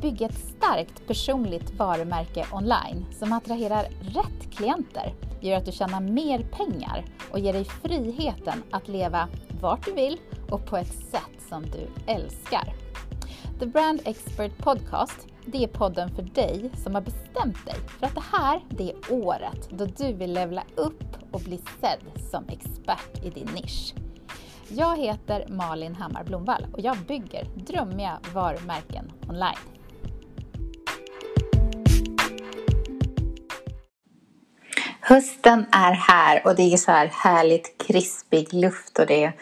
bygga ett starkt personligt varumärke online som attraherar rätt klienter, gör att du tjänar mer pengar och ger dig friheten att leva vart du vill och på ett sätt som du älskar. The Brand Expert Podcast, det är podden för dig som har bestämt dig för att det här, det är året då du vill levla upp och bli sedd som expert i din nisch. Jag heter Malin Hammar Blomvall och jag bygger drömmiga varumärken online. Hösten är här och det är så här härligt krispig luft och det är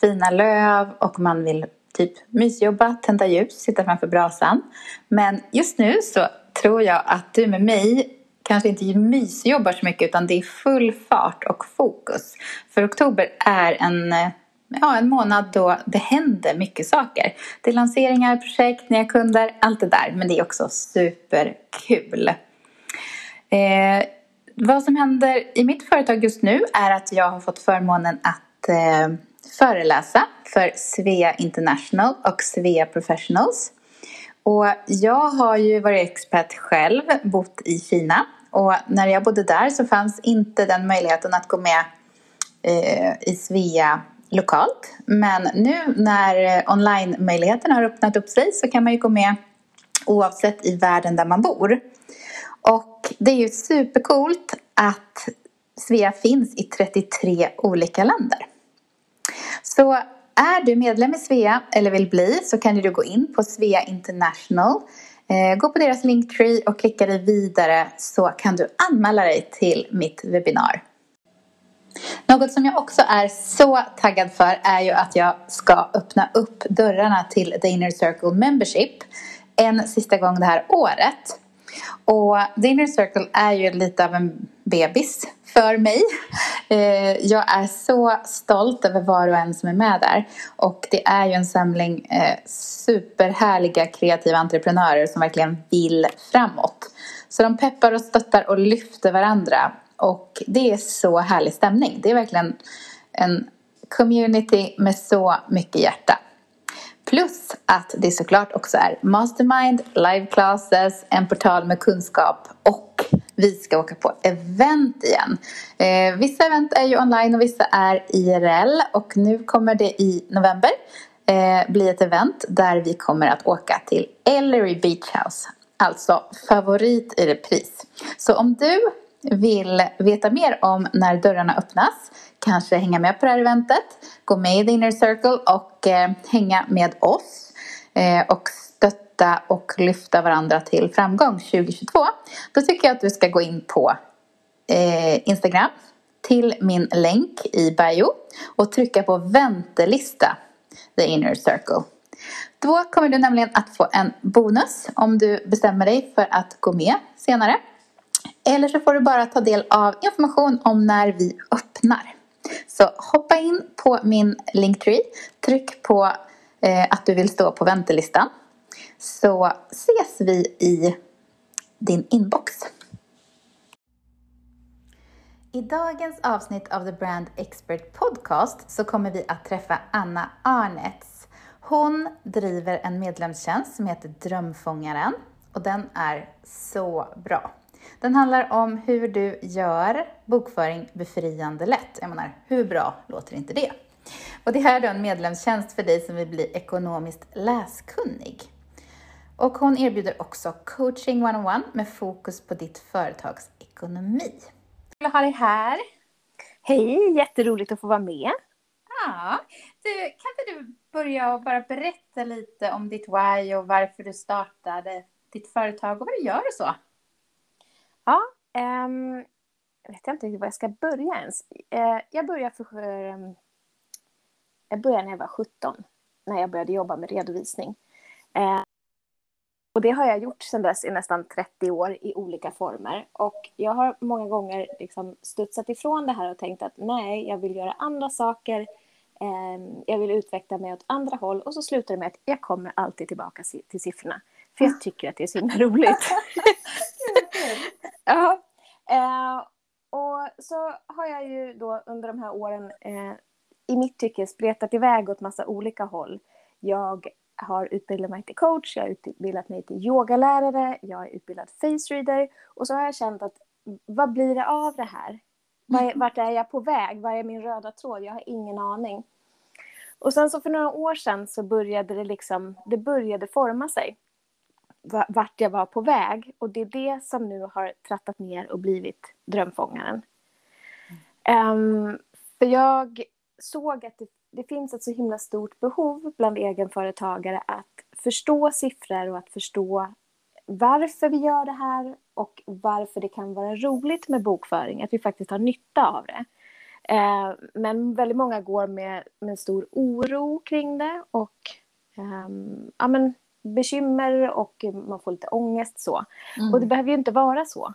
fina löv och man vill typ mysjobba, tända ljus, sitta framför brasan. Men just nu så tror jag att du med mig kanske inte mysjobbar så mycket utan det är full fart och fokus. För oktober är en ja, en månad då det händer mycket saker. Det är lanseringar, projekt, nya kunder, allt det där. Men det är också superkul. Eh, vad som händer i mitt företag just nu är att jag har fått förmånen att eh, föreläsa för Svea International och Svea Professionals. Och jag har ju varit expert själv, bott i Kina. Och när jag bodde där så fanns inte den möjligheten att gå med eh, i Svea lokalt. Men nu när online-möjligheterna har öppnat upp sig så kan man ju gå med oavsett i världen där man bor. Och det är ju supercoolt att Svea finns i 33 olika länder. Så är du medlem i Svea eller vill bli så kan du gå in på Svea International eh, Gå på deras Linktree och klicka dig vidare så kan du anmäla dig till mitt webbinar. Något som jag också är så taggad för är ju att jag ska öppna upp dörrarna till The Inner Circle Membership en sista gång det här året. Och The Inner Circle är ju lite av en bebis för mig. Eh, jag är så stolt över var och en som är med där. Och det är ju en samling eh, superhärliga kreativa entreprenörer som verkligen vill framåt. Så de peppar och stöttar och lyfter varandra och det är så härlig stämning. Det är verkligen en community med så mycket hjärta. Plus att det såklart också är mastermind, live classes, en portal med kunskap och vi ska åka på event igen. Eh, vissa event är ju online och vissa är IRL och nu kommer det i november eh, bli ett event där vi kommer att åka till Ellery Beach House. Alltså favorit i repris. Så om du vill veta mer om när dörrarna öppnas, kanske hänga med på det här eventet, gå med i The Inner Circle och eh, hänga med oss eh, och stötta och lyfta varandra till framgång 2022, då tycker jag att du ska gå in på eh, Instagram till min länk i bio och trycka på väntelista The Inner Circle. Då kommer du nämligen att få en bonus om du bestämmer dig för att gå med senare. Eller så får du bara ta del av information om när vi öppnar. Så hoppa in på min Linktree, tryck på eh, att du vill stå på väntelistan. Så ses vi i din inbox. I dagens avsnitt av The Brand Expert Podcast så kommer vi att träffa Anna Arnets. Hon driver en medlemstjänst som heter Drömfångaren och den är så bra. Den handlar om hur du gör bokföring befriande lätt. Jag menar, hur bra låter inte det? Och det här är då en medlemstjänst för dig som vill bli ekonomiskt läskunnig. Och hon erbjuder också coaching one-on-one med fokus på ditt företags ekonomi. Kul att ha dig här. Hej, jätteroligt att få vara med. Ja, du, kan inte du börja och bara berätta lite om ditt why och varför du startade ditt företag och vad du gör och så? Ja, um, jag vet inte riktigt var jag ska börja ens. Uh, jag började för um, jag började när jag var 17, när jag började jobba med redovisning. Uh, och det har jag gjort sedan dess i nästan 30 år i olika former. Och jag har många gånger liksom studsat ifrån det här och tänkt att nej, jag vill göra andra saker. Jag vill utveckla mig åt andra håll och så slutar det med att jag kommer alltid tillbaka till siffrorna. För jag tycker att det är så himla roligt. ja. Eh, och så har jag ju då under de här åren eh, i mitt tycke spretat iväg åt massa olika håll. Jag har utbildat mig till coach, jag har utbildat mig till yogalärare, jag är utbildad face reader och så har jag känt att vad blir det av det här? Vart är jag på väg? Vad är min röda tråd? Jag har ingen aning. Och sen så för några år sedan så började det liksom, det började forma sig vart jag var på väg. Och det är det som nu har trattat ner och blivit drömfångaren. Mm. Um, för jag såg att det, det, finns ett så himla stort behov bland egenföretagare att förstå siffror och att förstå varför vi gör det här och varför det kan vara roligt med bokföring, att vi faktiskt har nytta av det. Ehm, men väldigt många går med, med stor oro kring det och um, ja, men bekymmer och man får lite ångest så. Mm. Och det behöver ju inte vara så.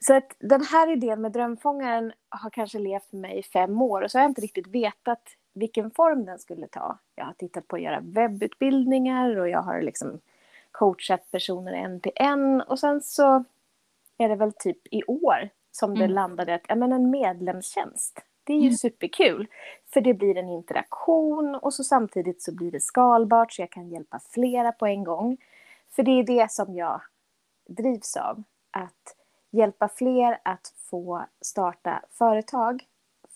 Så att den här idén med drömfångaren har kanske levt med mig i fem år och så har jag inte riktigt vetat vilken form den skulle ta. Jag har tittat på att göra webbutbildningar och jag har liksom coachat personer en till en och sen så är det väl typ i år som mm. det landade att ja, men en medlemstjänst. Det är ju mm. superkul, för det blir en interaktion och så samtidigt så blir det skalbart så jag kan hjälpa flera på en gång. För det är det som jag drivs av, att hjälpa fler att få starta företag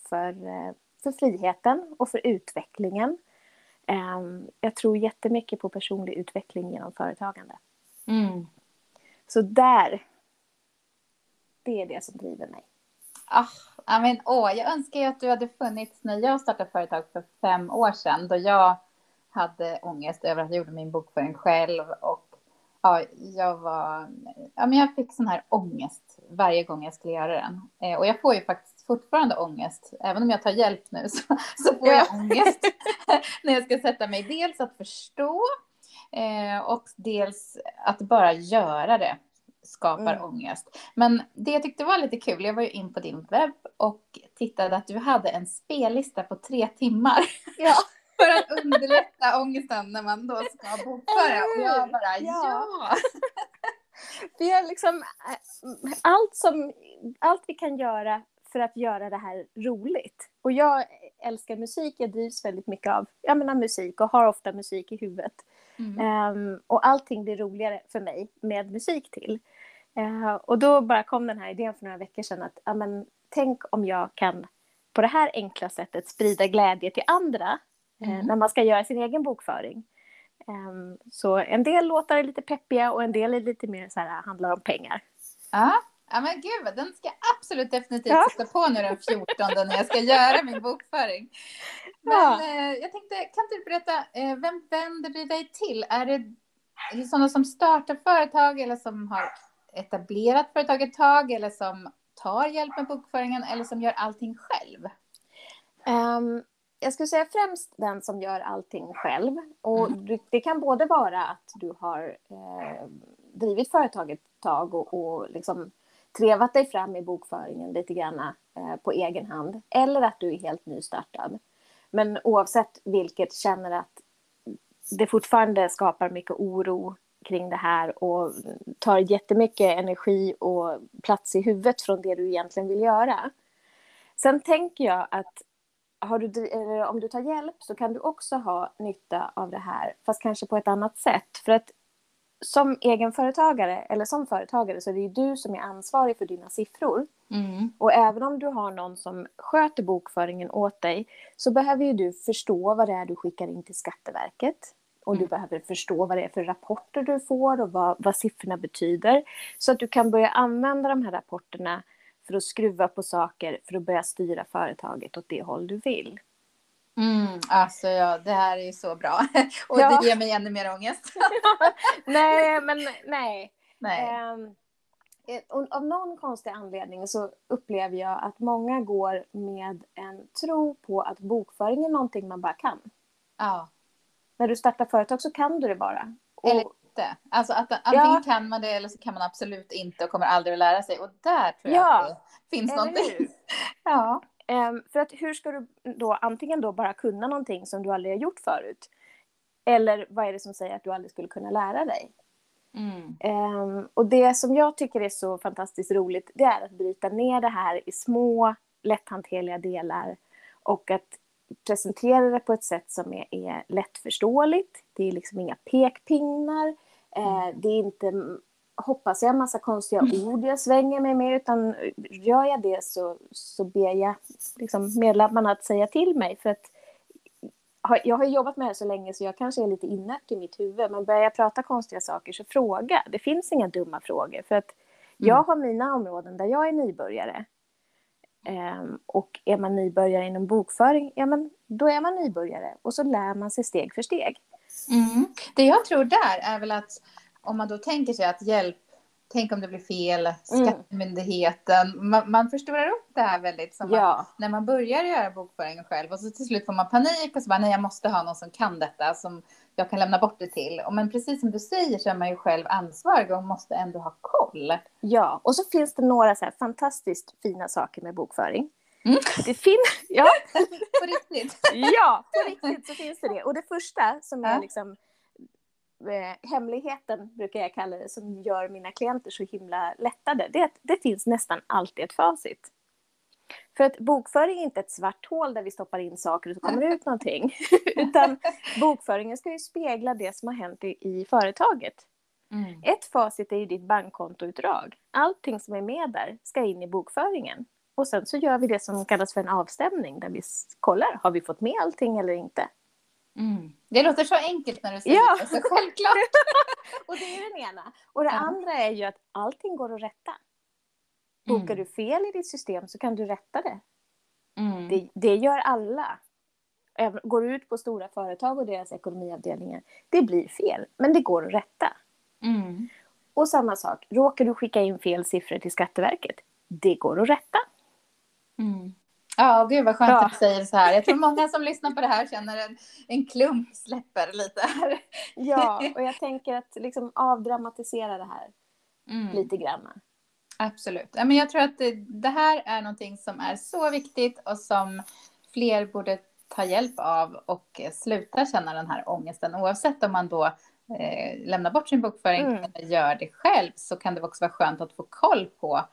för, eh, för friheten och för utvecklingen. Ehm, jag tror jättemycket på personlig utveckling genom företagande. Mm. Så där, det är det som driver mig. Ah, I men, åh, jag önskar ju att du hade funnits när jag startade företag för fem år sedan då jag hade ångest över att jag gjorde min bokföring själv och ja, jag var, ja, men jag fick sån här ångest varje gång jag skulle göra den. Eh, och jag får ju faktiskt fortfarande ångest, även om jag tar hjälp nu så, så får jag ångest när jag ska sätta mig. Dels att förstå eh, och dels att bara göra det skapar mm. ångest. Men det jag tyckte var lite kul, jag var ju in på din webb och tittade att du hade en spellista på tre timmar. Ja. för att underlätta ångesten när man då ska bokföra. Och jag bara, ja! ja. Vi har liksom eh, allt, som, allt vi kan göra för att göra det här roligt. Och jag älskar musik, jag drivs väldigt mycket av jag menar, musik och har ofta musik i huvudet. Mm. Um, och allting blir roligare för mig med musik till. Uh, och då bara kom den här idén för några veckor sedan att amen, tänk om jag kan på det här enkla sättet sprida glädje till andra eh, mm. uh, när man ska göra sin egen bokföring. Um, så en del låtar är lite peppiga och en del är lite mer så här, handlar om pengar. Ja, ja men gud, den ska jag absolut definitivt ja. sätta på nu den 14 när jag ska göra min bokföring. Men ja. eh, jag tänkte, kan du berätta, eh, vem vänder du dig till? Är det, är det sådana som startar företag eller som har etablerat företag ett tag eller som tar hjälp med bokföringen eller som gör allting själv? Um, jag skulle säga främst den som gör allting själv. Och mm. det kan både vara att du har eh, drivit företaget ett tag och, och liksom trevat dig fram i bokföringen lite grann eh, på egen hand. Eller att du är helt nystartad. Men oavsett vilket känner att det fortfarande skapar mycket oro kring det här och tar jättemycket energi och plats i huvudet från det du egentligen vill göra. Sen tänker jag att har du, eller om du tar hjälp så kan du också ha nytta av det här, fast kanske på ett annat sätt. För att som egenföretagare eller som företagare så är det ju du som är ansvarig för dina siffror. Mm. Och även om du har någon som sköter bokföringen åt dig så behöver ju du förstå vad det är du skickar in till Skatteverket. Och mm. du behöver förstå vad det är för rapporter du får och vad, vad siffrorna betyder. Så att du kan börja använda de här rapporterna för att skruva på saker för att börja styra företaget åt det håll du vill. Mm, alltså ja, det här är ju så bra. Och ja. det ger mig ännu mer ångest. nej, men nej. nej. Um, av någon konstig anledning så upplever jag att många går med en tro på att bokföring är någonting man bara kan. Ja. När du startar företag så kan du det bara. Och, Eller inte. Alltså att antingen ja. kan man det eller så kan man absolut inte och kommer aldrig att lära sig. Och där tror jag ja. att det finns Eller någonting. ja. Um, för att hur ska du då antingen då bara kunna någonting som du aldrig har gjort förut? Eller vad är det som säger att du aldrig skulle kunna lära dig? Mm. Um, och det som jag tycker är så fantastiskt roligt det är att bryta ner det här i små lätthanterliga delar och att presentera det på ett sätt som är, är lättförståeligt. Det är liksom inga pekpinnar. Eh, det är inte, hoppas jag, en massa konstiga ord jag svänger mig med. Utan gör jag det så, så ber jag liksom medlemmarna att säga till mig. För att jag har jobbat med det här så länge så jag kanske är lite inert i mitt huvud. Men börjar jag prata konstiga saker så fråga. Det finns inga dumma frågor. För att jag mm. har mina områden där jag är nybörjare. Um, och är man nybörjare inom bokföring, ja men då är man nybörjare. Och så lär man sig steg för steg. Mm. Det jag tror där är väl att om man då tänker sig att hjälp tänk om det blir fel, mm. Skattemyndigheten. Mm. Man, man förstorar upp det här väldigt. Som ja. att, när man börjar göra bokföringen själv och så till slut får man panik och så bara nej jag måste ha någon som kan detta som jag kan lämna bort det till. Men precis som du säger så är man ju själv ansvarig och måste ändå ha koll. Ja, och så finns det några så här fantastiskt fina saker med bokföring. Mm. Det finns, ja. på riktigt? ja, på riktigt så finns det det. Och det första som är liksom eh, hemligheten, brukar jag kalla det, som gör mina klienter så himla lättade, det är att det finns nästan alltid ett facit. För att bokföring är inte ett svart hål där vi stoppar in saker och så kommer det ut någonting. Utan bokföringen ska ju spegla det som har hänt i, i företaget. Mm. Ett facit är ju ditt bankkontoutdrag. Allting som är med där ska in i bokföringen. Och sen så gör vi det som kallas för en avstämning där vi kollar, har vi fått med allting eller inte? Mm. Det låter så enkelt när du säger ja. det, så självklart. och det är den ena. Och det ja. andra är ju att allting går att rätta. Bokar mm. du fel i ditt system så kan du rätta det. Mm. det. Det gör alla. Går du ut på stora företag och deras ekonomiavdelningar, det blir fel, men det går att rätta. Mm. Och samma sak, råkar du skicka in fel siffror till Skatteverket, det går att rätta. Mm. Ja, gud vad skönt ja. att du säger så här. Jag tror många som lyssnar på det här känner en, en klump släpper lite här. Ja, och jag tänker att liksom avdramatisera det här mm. lite grann. Absolut. Ja, men jag tror att det, det, här är någonting som är så viktigt och som fler borde ta hjälp av och sluta känna den här ångesten. Oavsett om man då eh, lämnar bort sin bokföring mm. eller gör det själv så kan det också vara skönt att få koll på eh,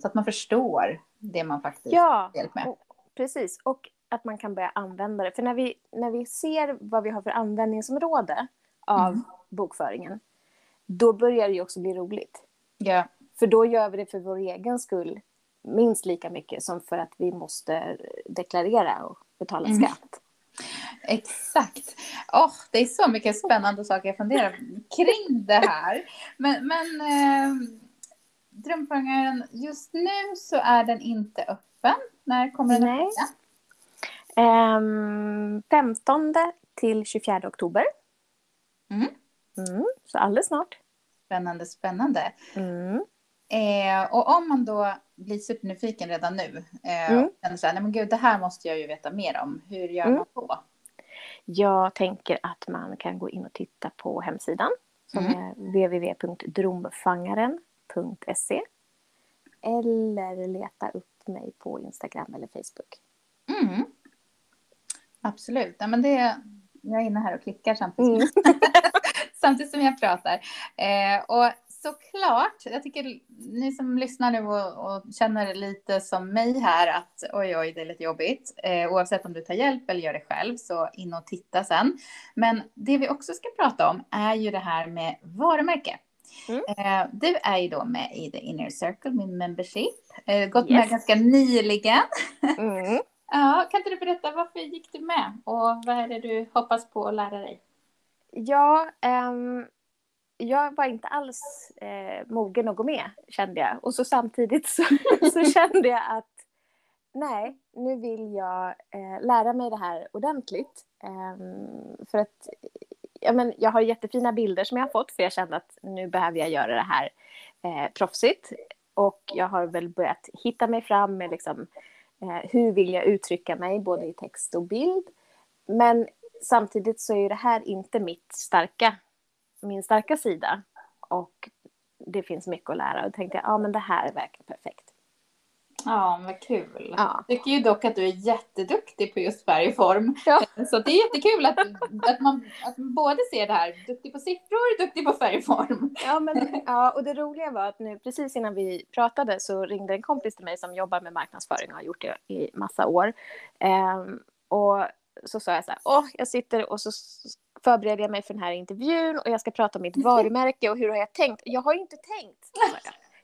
så att man förstår det man faktiskt ja, hjälp med. Precis. Och att man kan börja använda det. För när vi, när vi ser vad vi har för användningsområde av mm. bokföringen, då börjar det ju också bli roligt. Ja. För då gör vi det för vår egen skull minst lika mycket som för att vi måste deklarera och betala mm. skatt. Exakt. Oh, det är så mycket spännande saker jag funderar kring det här. Men, men eh, Drömfångaren, just nu så är den inte öppen. När kommer den Nej. Um, 15 till 24 oktober. Mm. Mm, så alldeles snart. Spännande, spännande. Mm. Eh, och om man då blir supernyfiken redan nu eh, mm. och känner så här, nej men gud, det här måste jag ju veta mer om. Hur gör mm. man då? Jag tänker att man kan gå in och titta på hemsidan som mm. är www.dromfangaren.se eller leta upp mig på Instagram eller Facebook. Mm. Absolut. Ja, men det, jag är inne här och klickar samtidigt, mm. samtidigt som jag pratar. Eh, och såklart, jag tycker ni som lyssnar nu och, och, känner lite som mig här att oj, oj, det är lite jobbigt. Eh, oavsett om du tar hjälp eller gör det själv, så in och titta sen. Men det vi också ska prata om är ju det här med varumärke. Mm. Eh, du är ju då med i The Inner Circle, min membership. Eh, gått yes. med ganska nyligen. Mm. ja, kan inte du berätta varför gick du med och vad är det du hoppas på att lära dig? Ja, um jag var inte alls eh, mogen att gå med, kände jag. Och så samtidigt så, så kände jag att nej, nu vill jag eh, lära mig det här ordentligt. Eh, för att ja, men jag har jättefina bilder som jag har fått, för jag kände att nu behöver jag göra det här eh, proffsigt. Och jag har väl börjat hitta mig fram med liksom, eh, hur vill jag uttrycka mig, både i text och bild. Men samtidigt så är det här inte mitt starka min starka sida. Och det finns mycket att lära. Och då tänkte jag, ja men det här verkar perfekt. Ja, vad kul. Ja. Jag tycker ju dock att du är jätteduktig på just färgform. Ja. Så det är jättekul att, att, man, att man både ser det här, duktig på siffror, duktig på färgform. Ja, men, ja, och det roliga var att nu precis innan vi pratade så ringde en kompis till mig som jobbar med marknadsföring och har gjort det i massa år. Um, och så sa jag så här, åh, jag sitter och så förbereder jag mig för den här intervjun och jag ska prata om mitt varumärke och hur har jag tänkt? Jag har ju inte tänkt,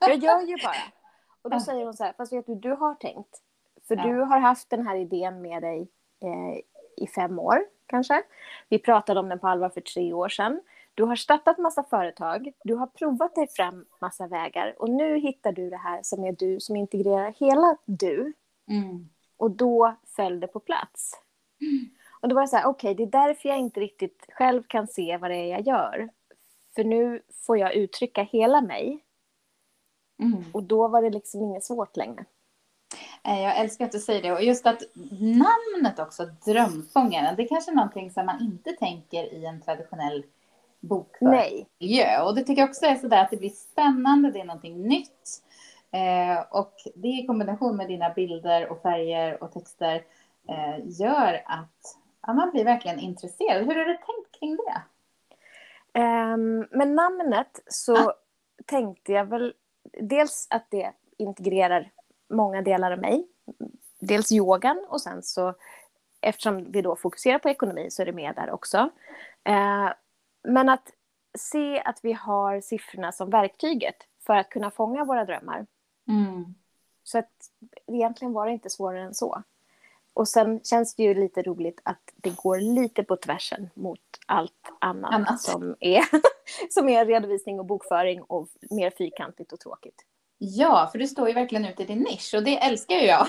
jag. jag gör ju bara. Och då säger hon så här, fast vet du, du har tänkt. För ja. du har haft den här idén med dig eh, i fem år kanske. Vi pratade om den på allvar för tre år sedan. Du har startat massa företag, du har provat dig fram massa vägar och nu hittar du det här som är du, som integrerar hela du. Mm. Och då föll det på plats. Mm. Och då var det så här, okej, okay, det är därför jag inte riktigt själv kan se vad det är jag gör. För nu får jag uttrycka hela mig. Mm. Och då var det liksom inget svårt längre. Eh, jag älskar att du säger det. Och just att namnet också, Drömfångaren, det är kanske är någonting som man inte tänker i en traditionell bokmiljö. Och det tycker jag också är sådär att det blir spännande, det är någonting nytt. Eh, och det i kombination med dina bilder och färger och texter eh, gör att ja, man blir verkligen intresserad. Hur har du tänkt kring det? Um, med namnet så ah. tänkte jag väl dels att det integrerar många delar av mig. Dels yogan och sen så eftersom vi då fokuserar på ekonomi så är det med där också. Uh, men att se att vi har siffrorna som verktyget för att kunna fånga våra drömmar. Mm. Så att egentligen var det inte svårare än så. Och sen känns det ju lite roligt att det går lite på tvärsen mot allt annat, annat. Som, är, som är redovisning och bokföring och mer fyrkantigt och tråkigt. Ja, för du står ju verkligen ute i din nisch och det älskar ju jag.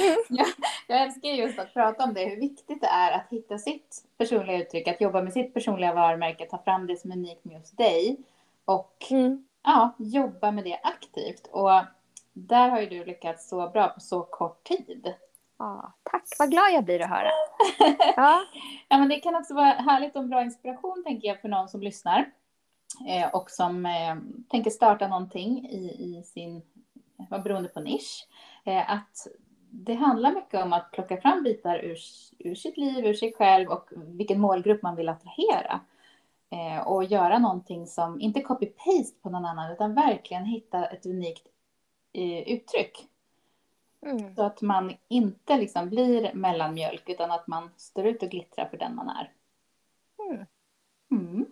Mm. jag. Jag älskar just att prata om det, hur viktigt det är att hitta sitt personliga uttryck, att jobba med sitt personliga varumärke, ta fram det som är unikt med just dig och mm. ja, jobba med det aktivt. Och där har ju du lyckats så bra på så kort tid. Ja, tack, vad glad jag blir att höra. ja. ja, men det kan också vara härligt och bra inspiration tänker jag för någon som lyssnar eh, och som eh, tänker starta någonting i, i sin, vad beroende på nisch. Eh, att det handlar mycket om att plocka fram bitar ur, ur sitt liv, ur sig själv och vilken målgrupp man vill attrahera. Eh, och göra någonting som, inte copy-paste på någon annan, utan verkligen hitta ett unikt eh, uttryck. Mm. Så att man inte liksom blir mellanmjölk, utan att man står ut och glittrar för den man är. Mm. Mm.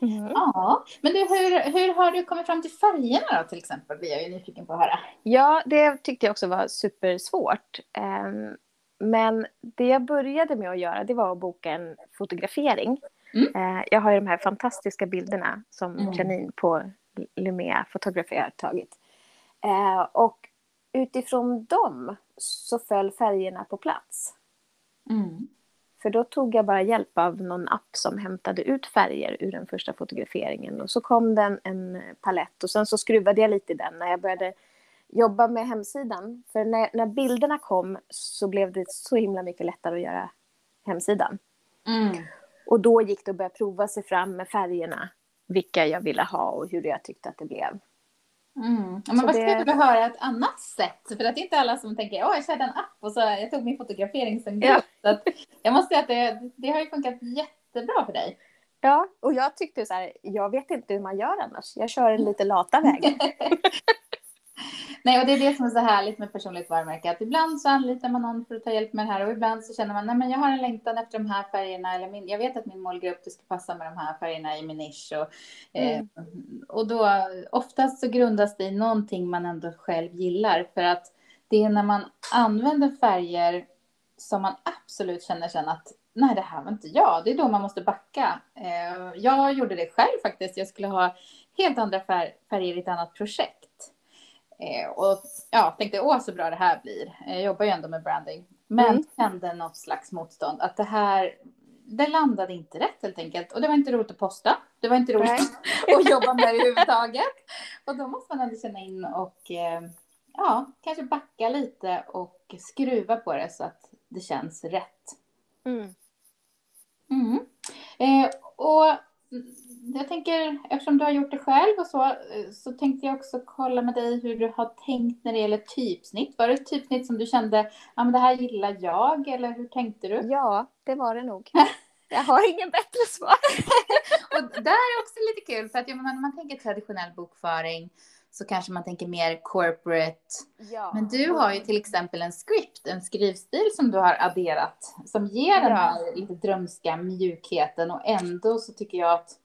Mm. Ja, men du, hur, hur har du kommit fram till färgerna då till exempel? Blir jag ju nyfiken på att höra. Ja, det tyckte jag också var supersvårt. Um, men det jag började med att göra det var att boka en fotografering. Mm. Uh, jag har ju de här fantastiska bilderna som mm. Janine på Lumea Photography har tagit. Uh, och utifrån dem så föll färgerna på plats. Mm. För då tog jag bara hjälp av någon app som hämtade ut färger ur den första fotograferingen. Och så kom den en palett och sen så skruvade jag lite i den när jag började jobba med hemsidan. För när, när bilderna kom så blev det så himla mycket lättare att göra hemsidan. Mm. Och då gick det att börja prova sig fram med färgerna, vilka jag ville ha och hur jag tyckte att det blev. Mm. Ja, men vad det... kul att höra ett annat sätt. För att det är inte alla som tänker, åh jag körde en app och så jag tog min fotografering som ja. Så att jag måste säga att det, det har ju funkat jättebra för dig. Ja, och jag tyckte så här, jag vet inte hur man gör annars. Jag kör en lite lata vägen. Nej, och det är det som är så härligt med personligt varumärke. Att ibland så anlitar man någon för att ta hjälp med det här och ibland så känner man, nej men jag har en längtan efter de här färgerna eller min, jag vet att min målgrupp, det ska passa med de här färgerna i min nisch. Och, eh, mm. eh, och då oftast så grundas det i någonting man ändå själv gillar för att det är när man använder färger som man absolut känner sen att nej det här var inte jag, det är då man måste backa. Eh, jag gjorde det själv faktiskt, jag skulle ha helt andra färger i ett annat projekt. Eh, och ja, tänkte åh så bra det här blir. Jag jobbar ju ändå med branding. Men mm. kände något slags motstånd. Att det här, det landade inte rätt helt enkelt. Och det var inte roligt att posta. Det var inte roligt att jobba med det överhuvudtaget. Och då måste man ändå känna in och eh, ja, kanske backa lite och skruva på det så att det känns rätt. Mm. Mm. Eh, och jag tänker, eftersom du har gjort det själv och så, så tänkte jag också kolla med dig hur du har tänkt när det gäller typsnitt. Var det ett typsnitt som du kände, ja men det här gillar jag, eller hur tänkte du? Ja, det var det nog. Jag har ingen bättre svar. och där är också lite kul, för att ja, när man tänker traditionell bokföring så kanske man tänker mer corporate. Ja. Men du har ju till exempel en script, en skrivstil som du har adderat som ger den Ja. här lite drömska mjukheten och ändå så tycker jag att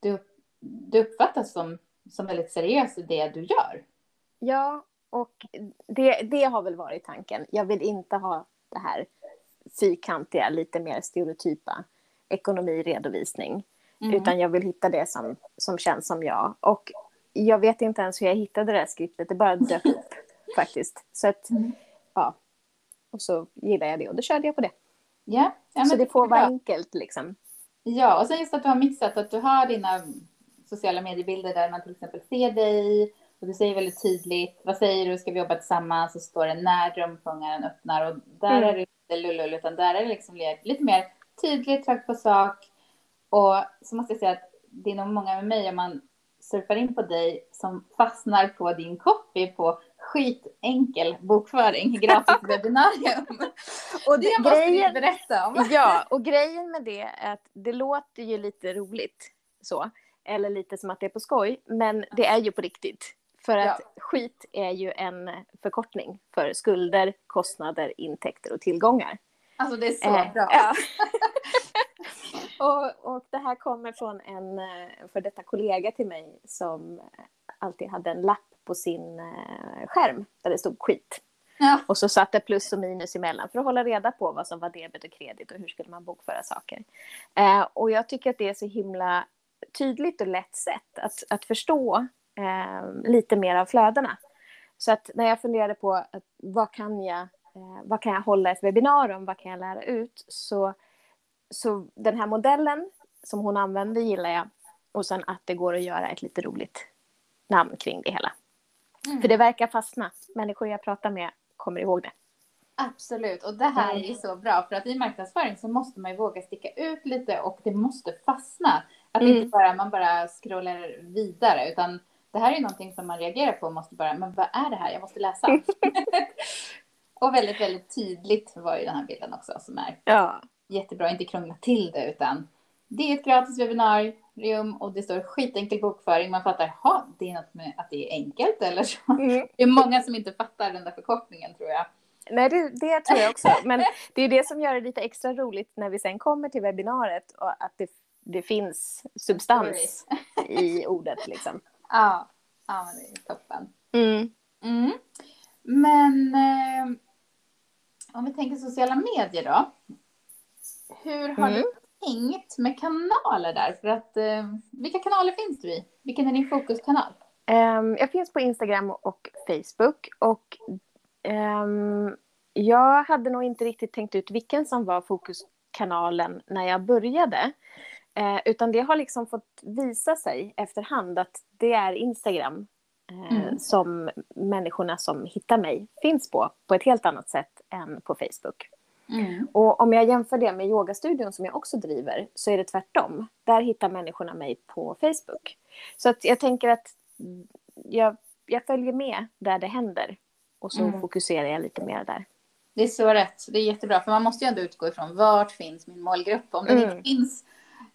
du, du uppfattas som, som väldigt seriös i det du gör. Ja, och det, det har väl varit tanken. Jag vill inte ha det här fyrkantiga, lite mer stereotypa ekonomiredovisning. Mm. Utan jag vill hitta det som, som känns som jag. Och jag vet inte ens hur jag hittade det här skriptet, det bara dök upp faktiskt. Så att, Mm. ja. Och så gillar jag det och då körde jag på det. Ja, ja, så det får vara enkelt liksom. Ja, och sen just att du har mixat att du har dina sociala mediebilder där man till exempel ser dig och du säger väldigt tydligt vad säger du, ska vi jobba tillsammans? Och så står det när drömfångaren öppnar och där Mm. är det inte lullull utan där är det liksom lite mer tydligt, rakt på sak. Och så måste jag säga att det är nog många med mig om man surfar in på dig som fastnar på din copy på skitenkel bokföring, gratis webbinarium. Och Det måste du berätta om. Ja, och grejen med det är att det låter ju lite roligt så. Eller lite som att det är på skoj. Men det är ju på riktigt. För att Ja. skit är ju en förkortning för skulder, kostnader, intäkter och tillgångar. Alltså det är så Eh, bra. Ja. och, och det här kommer från en eh, för detta kollega till mig som alltid hade en lapp på sin eh, skärm där det stod skit. Ja. Och så satte plus och minus emellan för att hålla reda på vad som var debet och kredit och hur skulle man bokföra saker. Eh, och jag tycker att det är så himla tydligt och lätt sätt att, att förstå eh, lite mer av flödena. Så att när jag funderade på att, vad, kan jag, eh, vad kan jag hålla ett webbinar om, vad kan jag lära ut, så, så den här modellen som hon använder gillar jag. Och sen att det går att göra ett lite roligt namn kring det hela. Mm. För det verkar fastna. Människor jag pratar med kommer ihåg det. Absolut, och det här är Mm. ju så bra för att i marknadsföring så måste man ju våga sticka ut lite och det måste fastna. Att Mm. inte bara man bara scrollar vidare utan det här är någonting som man reagerar på och måste bara, men vad är det här? Jag måste läsa. och väldigt, väldigt tydligt var ju den här bilden också som är Ja. Jättebra, inte krångla till det utan det är ett gratis webbinarium och det står skitenkel bokföring. Man fattar, ha, det är något med att det är enkelt eller så. Mm. Det är många som inte fattar den där förkortningen tror jag. Nej, det, det tror jag också. Men det är det som gör det lite extra roligt när vi sen kommer till webbinariet och att det, det finns substans i ordet. Liksom. Ja, ja det är toppen. Mm. Mm. Men eh, om vi tänker sociala medier då. Hur har Mm. du tänkt med kanaler där? För att, eh, vilka kanaler finns du i? Vilken är din fokuskanal? Ehm, jag finns på Instagram och Facebook. Och ehm, jag hade nog inte riktigt tänkt ut vilken som var fokuskanalen när jag började. Eh, utan det har liksom fått visa sig efterhand att det är Instagram eh, Mm. som människorna som hittar mig finns på, på ett helt annat sätt än på Facebook. Mm. Och om jag jämför det med yogastudion som jag också driver så är det tvärtom. Där hittar människorna mig på Facebook. Så att jag tänker att jag, jag följer med där det händer och så Mm. fokuserar jag lite mer där. Det är så rätt. Det är jättebra. För man måste ju ändå utgå ifrån vart finns min målgrupp. Om den Mm. inte finns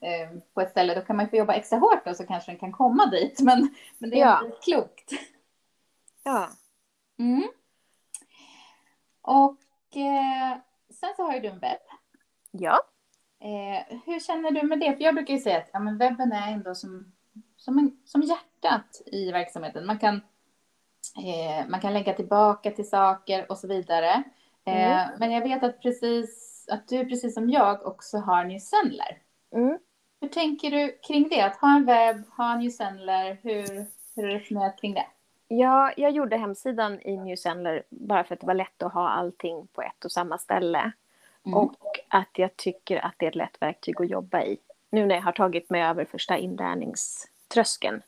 eh, på ett ställe då kan man ju få jobba extra hårt och så kanske den kan komma dit. Men, men det är Ja. inte klokt. Ja. Mm. Och eh, sen så har ju du en webb. Ja. Eh, hur känner du med det? För jag brukar ju säga att ja, men webben är ändå som, som, en, som hjärtat i verksamheten. Man kan, eh, man kan lägga tillbaka till saker och så vidare. Eh, Mm. Men jag vet att, precis, att du precis som jag också har newsendler. Mm. Hur tänker du kring det? Att ha en webb, ha en newsendler, hur, hur har du resonerat kring det? Ja, jag gjorde hemsidan i Newsendler bara för att det var lätt att ha allting på ett och samma ställe. Mm. Och att jag tycker att det är ett lätt verktyg att jobba i. Nu när jag har tagit mig över första inlärningströskeln.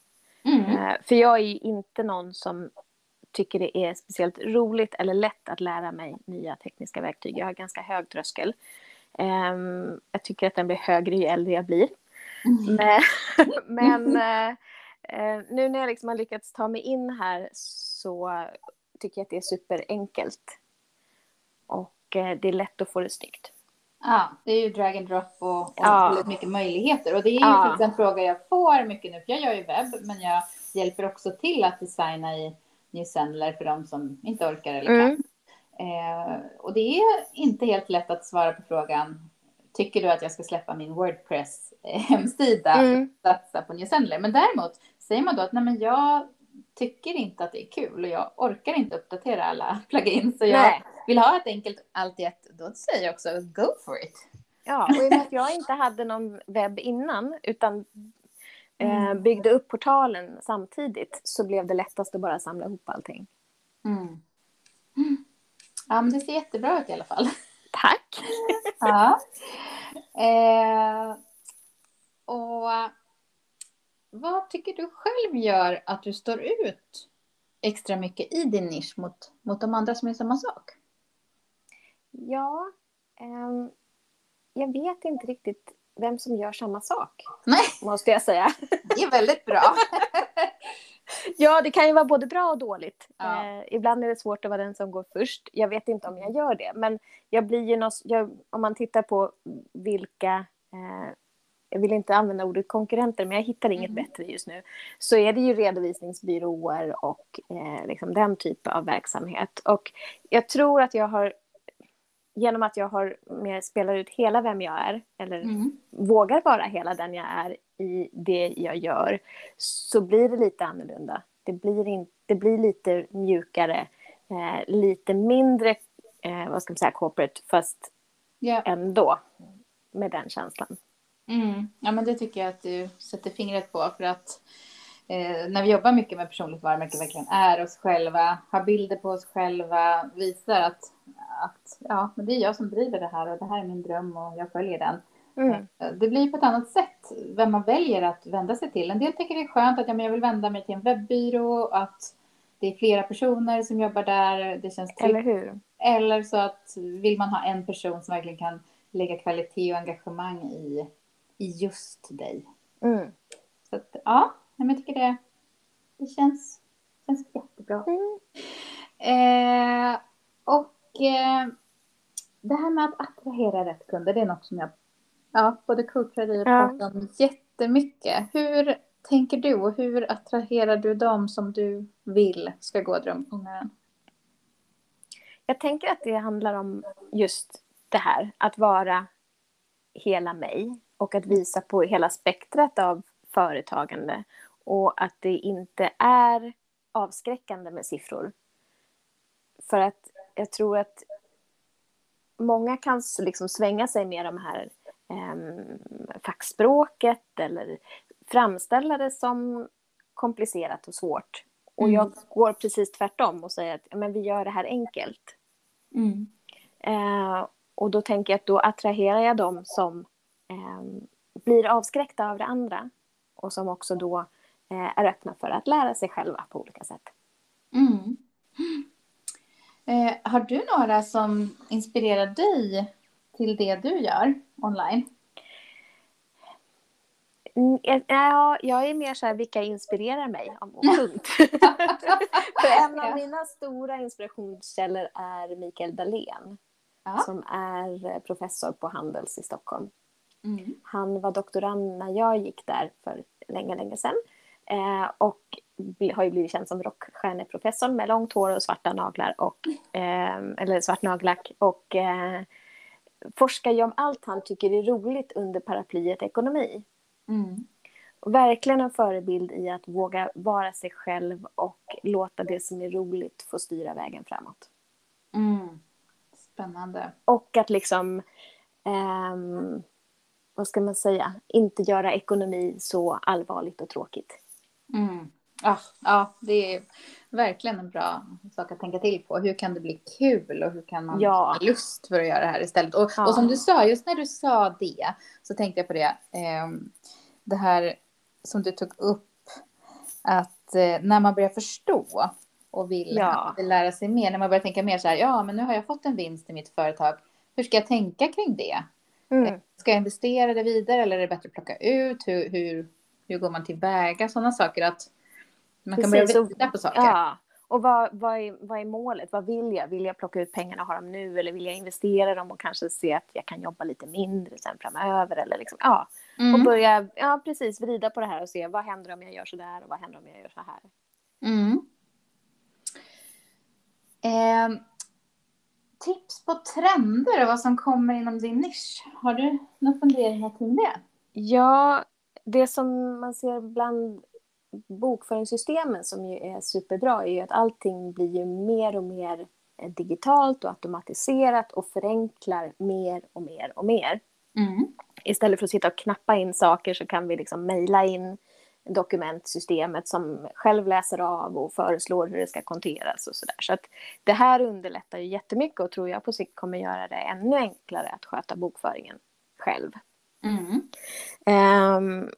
Mm. Eh, För jag är inte någon som tycker det är speciellt roligt eller lätt att lära mig nya tekniska verktyg. Jag har ganska hög tröskel. Ehm, Jag tycker att den blir högre ju äldre jag blir. Mm. Men, men eh, nu när jag liksom har lyckats ta mig in här så tycker jag att det är superenkelt. Och eh, det är lätt att få det snyggt. Ja, det är ju drag and drop och, och Ja. väldigt mycket möjligheter. Och det är ju Ja. faktiskt en fråga jag får mycket nu, för jag gör ju webb, men jag, hjälper också till att designa i New Sendler för de som inte orkar eller kan. Mm. Eh, och det är inte helt lätt att svara på frågan, tycker du att jag ska släppa min Wordpress-hemsida Mm. och satsa på New Sendler? Men däremot säger man då att nej, men jag tycker inte att det är kul och jag orkar inte uppdatera alla plugins så jag Nej. vill ha ett enkelt allt i ett, då säger jag också go for it. Ja, och i och med att jag inte hade någon webb innan utan eh, Mm. byggde upp portalen samtidigt så blev det lättast att bara samla ihop allting. Mm. Ja, men det ser jättebra ut i alla fall. Tack! Ja. Eh, och vad tycker du själv gör att du står ut extra mycket i din nisch mot, mot de andra som är samma sak? Ja, ehm, jag vet inte riktigt vem som gör samma sak, Nej, måste jag säga. det är väldigt bra. Ja, det kan ju vara både bra och dåligt. Ja. Eh, ibland är det svårt att vara den som går först. Jag vet inte om jag gör det, men jag blir ju något, jag, om man tittar på vilka, eh, jag vill inte använda ordet konkurrenter, men jag hittar inget Mm. bättre just nu, så är det ju redovisningsbyråer och eh, liksom den typen av verksamhet. Och jag tror att jag har, genom att jag har mer spelar ut hela vem jag är, eller Mm. vågar vara hela den jag är i det jag gör så blir det lite annorlunda. Det blir, in, det blir lite mjukare, eh, lite mindre eh, vad ska man säga, corporate fast Ja. ändå med den känslan. Mm. ja, men det tycker jag att du sätter fingret på. För att eh, när vi jobbar mycket med personligt varumärke, verkligen är oss själva, har bilder på oss själva, visar att, att ja, men det är jag som driver det här och det här är min dröm och jag följer den. Mm. Det blir på ett annat sätt vem man väljer att vända sig till. En del tycker det är skönt att ja, men jag vill vända mig till en webbyrå, att det är flera personer som jobbar där, det känns tryggt. Eller hur? Eller så att vill man ha en person som verkligen kan lägga kvalitet och engagemang i, i just dig. Mm. Så att, ja, men jag tycker det, det känns, känns jättebra. Mm. Eh, och eh, det här med att attrahera rätt kunder, det är något som jag ja, både coachar i och Ja. pratar om jättemycket. Hur tänker du och hur attraherar du dem som du vill ska gå drömfångaren? Jag tänker att det handlar om just det här, att vara hela mig och att visa på hela spektrat av företagande och att det inte är avskräckande med siffror. För att jag tror att många kan liksom svänga sig med de här um, fackspråket eller framställa det som komplicerat och svårt. Och Mm. jag går precis tvärtom och säger att men vi gör det här enkelt. Mm. Eh, och då tänker jag att då attraherar jag dem som eh, blir avskräckta av det andra och som också då eh, är öppna för att lära sig själva på olika sätt. Mm. Eh, har du några som inspirerar dig till det du gör online? Mm, Ja, jag är mer så här, vilka inspirerar mig? Punkt. För en av mina stora inspirationskällor är Mikael Dahlén Ja. som är eh, professor på Handels i Stockholm. Mm. Han var doktorand när jag gick där för länge, länge sedan. Eh, och har ju blivit känd som rockstjärneprofessorn med långt hår och svarta naglar och, eh, eller svart nagellack. Och eh, forskar ju om allt han tycker är roligt under paraplyet ekonomi. Mm. Och verkligen en förebild i att våga vara sig själv och låta det som är roligt få styra vägen framåt. Mm. Spännande. Och att liksom, ehm, vad ska man säga, inte göra ekonomi så allvarligt och tråkigt. Mm. Ja, ja, det är verkligen en bra sak att tänka till på. Hur kan det bli kul och hur kan man Ja. ha lust för att göra det här istället? Och, Ja. och som du sa, just när du sa det så tänkte jag på det. ehm, det här som du tog upp. Att eh, när man börjar förstå och vill, Ja. lära sig mer. När man börjar tänka mer så här, ja men nu har jag fått en vinst i mitt företag. Hur ska jag tänka kring det? Mm. Ska jag investera det vidare eller är det bättre att plocka ut? Hur, hur, hur går man tillväga? Sådana saker. Att man kan Precis, börja och- vila på saker. Ja, och vad, vad, är, vad är målet? Vad vill jag? Vill jag plocka ut pengarna och ha dem nu eller vill jag investera dem och kanske se att jag kan jobba lite mindre sen framöver? Eller liksom, ja. Mm. Och börja ja, precis, vrida på det här och se vad händer om jag gör så där och vad händer om jag gör så här. Mm. Eh, tips på trender och vad som kommer inom din nisch. Har du några funderingar kring det? Ja, det som man ser bland bokföringssystemen som ju är superbra är ju att allting blir ju mer och mer eh, digitalt och automatiserat och förenklar mer och mer och mer. Mm. Istället för att sitta och knappa in saker så kan vi liksom mejla in dokumentsystemet som själv läser av och föreslår hur det ska konteras och sådär. Så att det här underlättar ju jättemycket och tror jag på sikt kommer göra det ännu enklare att sköta bokföringen själv. Mm. Um,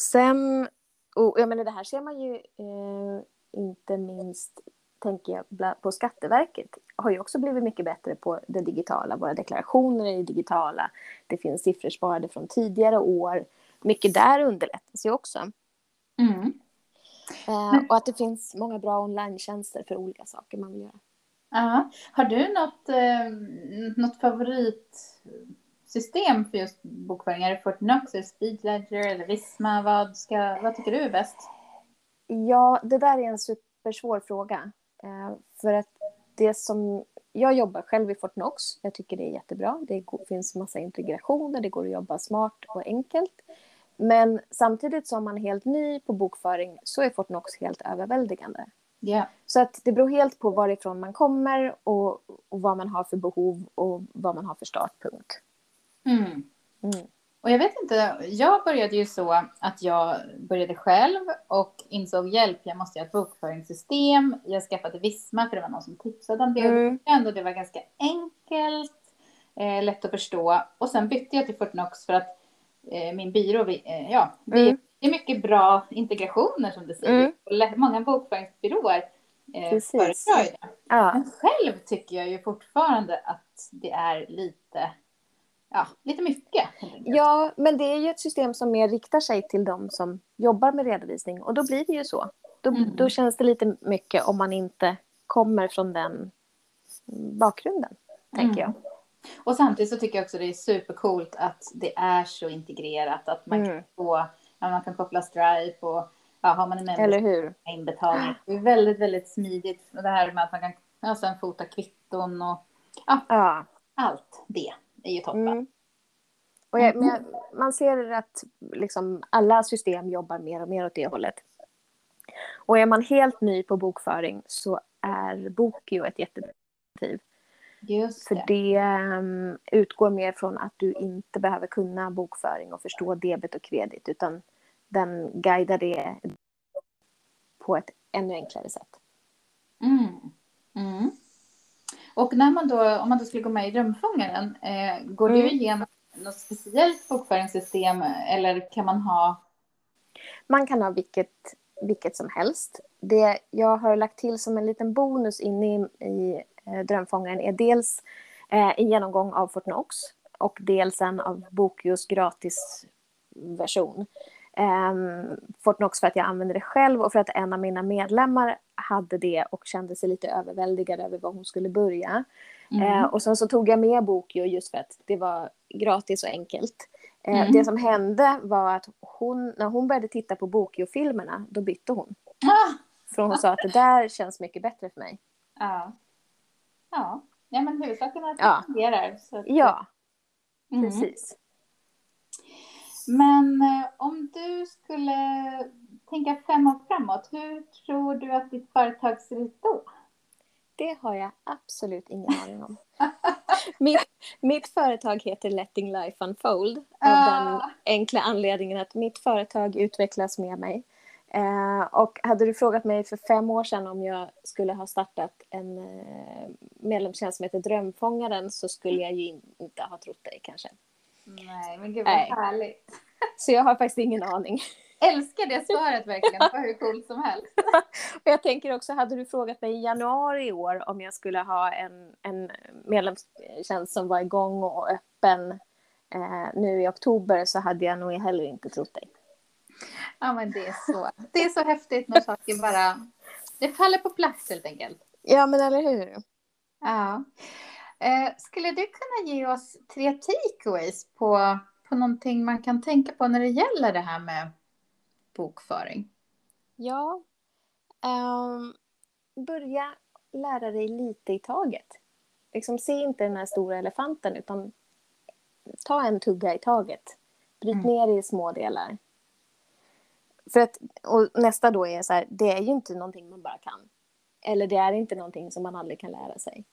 sen, och jag menar det här ser man ju uh, inte minst tänker jag på Skatteverket har ju också blivit mycket bättre på det digitala. Våra deklarationer är digitala. Det finns siffror sparade från tidigare år. Mycket där underlättas ju också. Mm. Eh, och att det finns många bra online för olika saker man vill göra. Ja. Har du något, eh, något favoritsystem för just bokföring? Är det Fortnox, eller Speedledger eller Visma? Vad, ska, vad tycker du är bäst? Ja, det där är en supersvår fråga. Eh, för att det som... Jag jobbar själv i Fortnox. Jag tycker det är jättebra. Det finns massa integrationer, det går att jobba smart och enkelt. Men samtidigt som man är helt ny på bokföring så är Fortnox helt överväldigande. Yeah. Så att det beror helt på varifrån man kommer och, och vad man har för behov och vad man har för startpunkt. Mm. Mm. Och jag vet inte, jag började ju så att jag började själv och insåg hjälp, jag måste ha ett bokföringssystem. Jag skaffade Visma för det var någon som tipsade om det mm. och det var ganska enkelt, eh, lätt att förstå. Och sen bytte jag till Fortnox för att min byrå, vi, eh, ja, vi, mm. det är mycket bra integrationer som du säger. Mm. Många bokföringsbyråer eh, föredrar det. Ja. Men själv tycker jag ju fortfarande att det är lite ja, lite mycket. Ja, men det är ju ett system som mer riktar sig till de som jobbar med redovisning och då blir det ju så. Då, mm. då känns det lite mycket om man inte kommer från den bakgrunden, tänker mm. jag. Och samtidigt så tycker jag också det är supercoolt att det är så integrerat att man mm. kan få, ja, man kan koppla Stripe och ja, har man en Eller inbetalning. Det är väldigt, väldigt smidigt. Och det här med att man kan sen fota kvitton och ja, ja. allt det är ju toppen. Mm. Och jag, jag, man ser att liksom alla system jobbar mer och mer åt det hållet. Och är man helt ny på bokföring så är Bokio ett jättebra alternativ. Just det. För det um, utgår mer från att du inte behöver kunna bokföring och förstå debet och kredit utan den guidar det på ett ännu enklare sätt. Mm. Mm. Och när man då, om man då skulle gå med i Drömfångaren, eh, går mm. du igenom något speciellt bokföringssystem eller kan man ha? Man kan ha vilket, vilket som helst. Det jag har lagt till som en liten bonus inne i, i Drömfångaren är dels eh, en genomgång av Fortnox och dels en av Bokios gratisversion. Um, Fortnox för att jag använder det själv och för att en av mina medlemmar hade det och kände sig lite överväldigad över var hon skulle börja. Mm. Uh, och sen så tog jag med Bokio just för att det var gratis och enkelt. Uh, mm. Det som hände var att hon, när hon började titta på Bokio-filmerna, då bytte hon. Ah! För hon sa att det där känns mycket bättre för mig. Ja. Ja, ja men huvudsaken är att det ja. fungerar. Så att... Ja, mm. precis. Men eh, om du skulle tänka fem år framåt, hur tror du att ditt företag ser ut då? Det har jag absolut ingen aning om. mitt, mitt, företag heter Letting Life Unfold av uh. den enkla anledningen att mitt företag utvecklas med mig. Eh, och hade du frågat mig för fem år sedan om jag skulle ha startat en eh, medlemstjänst som heter Drömfångaren så skulle jag ju inte ha trott dig kanske. Nej, men gud vad Nej. härligt. Så jag har faktiskt ingen aning. Älskar det svaret verkligen. Det var hur coolt som helst. och jag tänker också, hade du frågat mig i januari i år om jag skulle ha en, en medlemstjänst som var igång och öppen eh, nu i oktober så hade jag nog heller inte trott dig. Ja, men det är så. Det är så häftigt när saker bara... Det faller på plats helt enkelt. Ja, men eller hur? Ja. Eh, skulle du kunna ge oss tre takeaways på på någonting man kan tänka på när det gäller det här med bokföring? Ja. Um, börja lära dig lite i taget. Liksom, se inte den här stora elefanten utan ta en tugga i taget. Bryt mm. ner i små delar. För att, och nästa då är så här, det är ju inte någonting man bara kan. Eller det är inte någonting som man aldrig kan lära sig.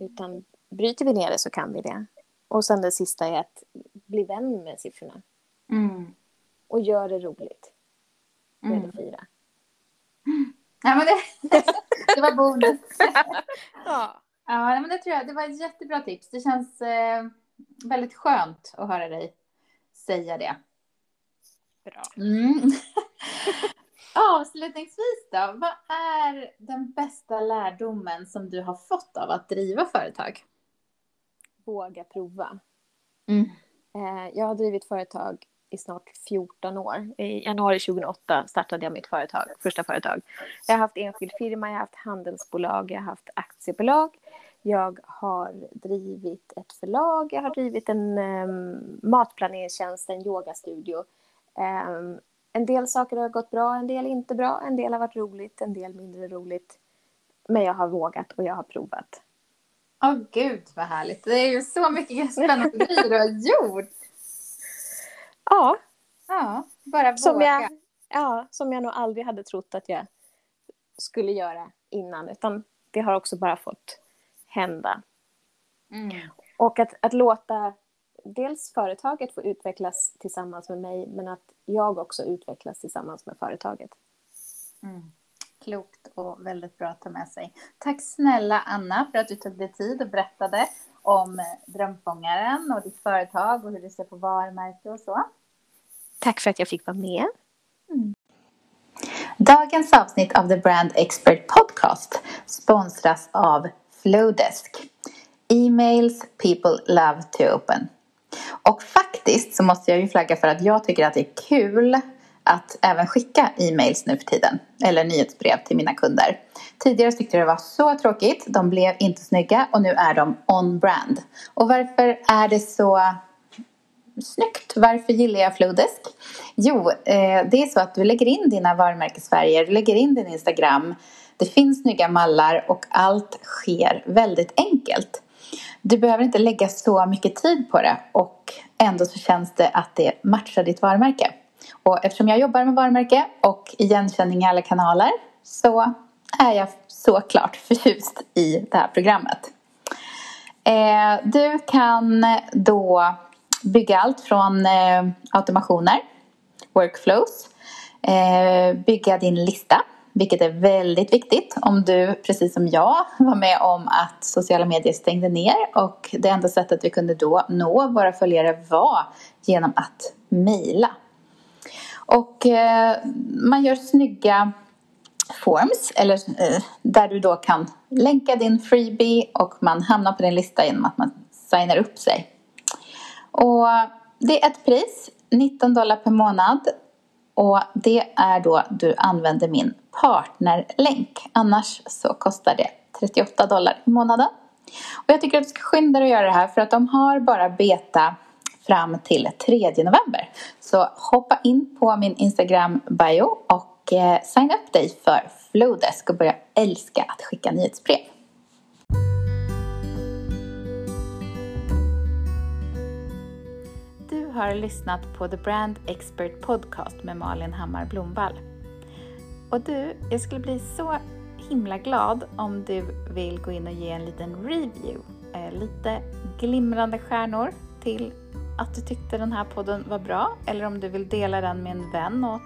Utan bryter vi ner det så kan vi det. Och sen det sista är att bli vän med siffrorna. Mm. Och gör det roligt. Det är det fyra. Ja, men det, det var bonus. ja. Ja, men det tror jag. Det var ett jättebra tips. Det känns eh, väldigt skönt att höra dig säga det. Bra. Mm. Avslutningsvis då, vad är den bästa lärdomen som du har fått av att driva företag? Våga prova. Mm. Eh, jag har drivit företag i snart 14 år. I januari 2008 startade jag mitt företag, första företag. Jag har haft enskild firma, jag har haft handelsbolag, jag har haft aktiebolag. Jag har drivit ett förlag, jag har drivit en um, matplaneringstjänst, en yogastudio. Um, en del saker har gått bra, en del inte bra, en del har varit roligt, en del mindre roligt. Men jag har vågat och jag har provat. Åh oh, gud vad härligt. Det är ju så mycket spännande grejer du har gjort. Ja. Ja, bara som våga. Jag, ja, som jag nog aldrig hade trott att jag skulle göra innan. Utan det har också bara fått hända. Mm. Och att, att låta dels företaget få utvecklas tillsammans med mig men att jag också utvecklas tillsammans med företaget. Mm. Klokt och väldigt bra att ta med sig. Tack snälla Anna för att du tog dig tid och berättade om Drömfångaren och ditt företag och hur du ser på varumärke och så. Tack för att jag fick vara med. Mm. Dagens avsnitt av The Brand Expert Podcast sponsras av Flowdesk. E-mails people love to open. Och faktiskt så måste jag ju flagga för att jag tycker att det är kul att även skicka e-mails nu för tiden. Eller nyhetsbrev till mina kunder. Tidigare tyckte jag det var så tråkigt. De blev inte snygga och nu är de on-brand. Och varför är det så snyggt? Varför gillar jag Flowdesk? Jo, eh, det är så att du lägger in dina varumärkesfärger, du lägger in din Instagram. Det finns snygga mallar och allt sker väldigt enkelt. Du behöver inte lägga så mycket tid på det och ändå så känns det att det matchar ditt varumärke. Och eftersom jag jobbar med varumärke och igenkänning i alla kanaler så är jag såklart förtjust i det här programmet. Eh, du kan då bygga allt från eh, automationer, workflows, eh, bygga din lista vilket är väldigt viktigt om du, precis som jag, var med om att sociala medier stängde ner och det enda sättet vi kunde då nå våra följare var genom att mejla. Och eh, man gör snygga forms, eller, eh, där du då kan länka din freebie och man hamnar på din lista genom att man signar upp sig. Och det är ett pris, 19 dollar per månad och det är då du använder min partnerlänk. Annars så kostar det 38 dollar i månaden. Och jag tycker att du ska skynda dig att göra det här för att de har bara beta fram till 3 november. Så hoppa in på min Instagram bio och eh, signa upp dig för Flowdesk och börja älska att skicka nyhetsbrev. Har lyssnat på The Brand Expert Podcast med Malin Hammar Blomvall. Och du, jag skulle bli så himla glad om du vill gå in och ge en liten review. Eh, lite glimrande stjärnor till att du tyckte den här podden var bra eller om du vill dela den med en vän och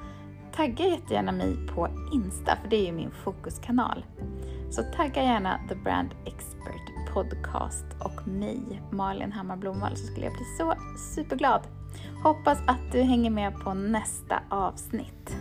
tagga jättegärna mig på Insta för det är ju min fokuskanal. Så tagga gärna The Brand Expert Podcast och mig, Malin Hammar Blomvall, så skulle jag bli så superglad. Hoppas att du hänger med på nästa avsnitt.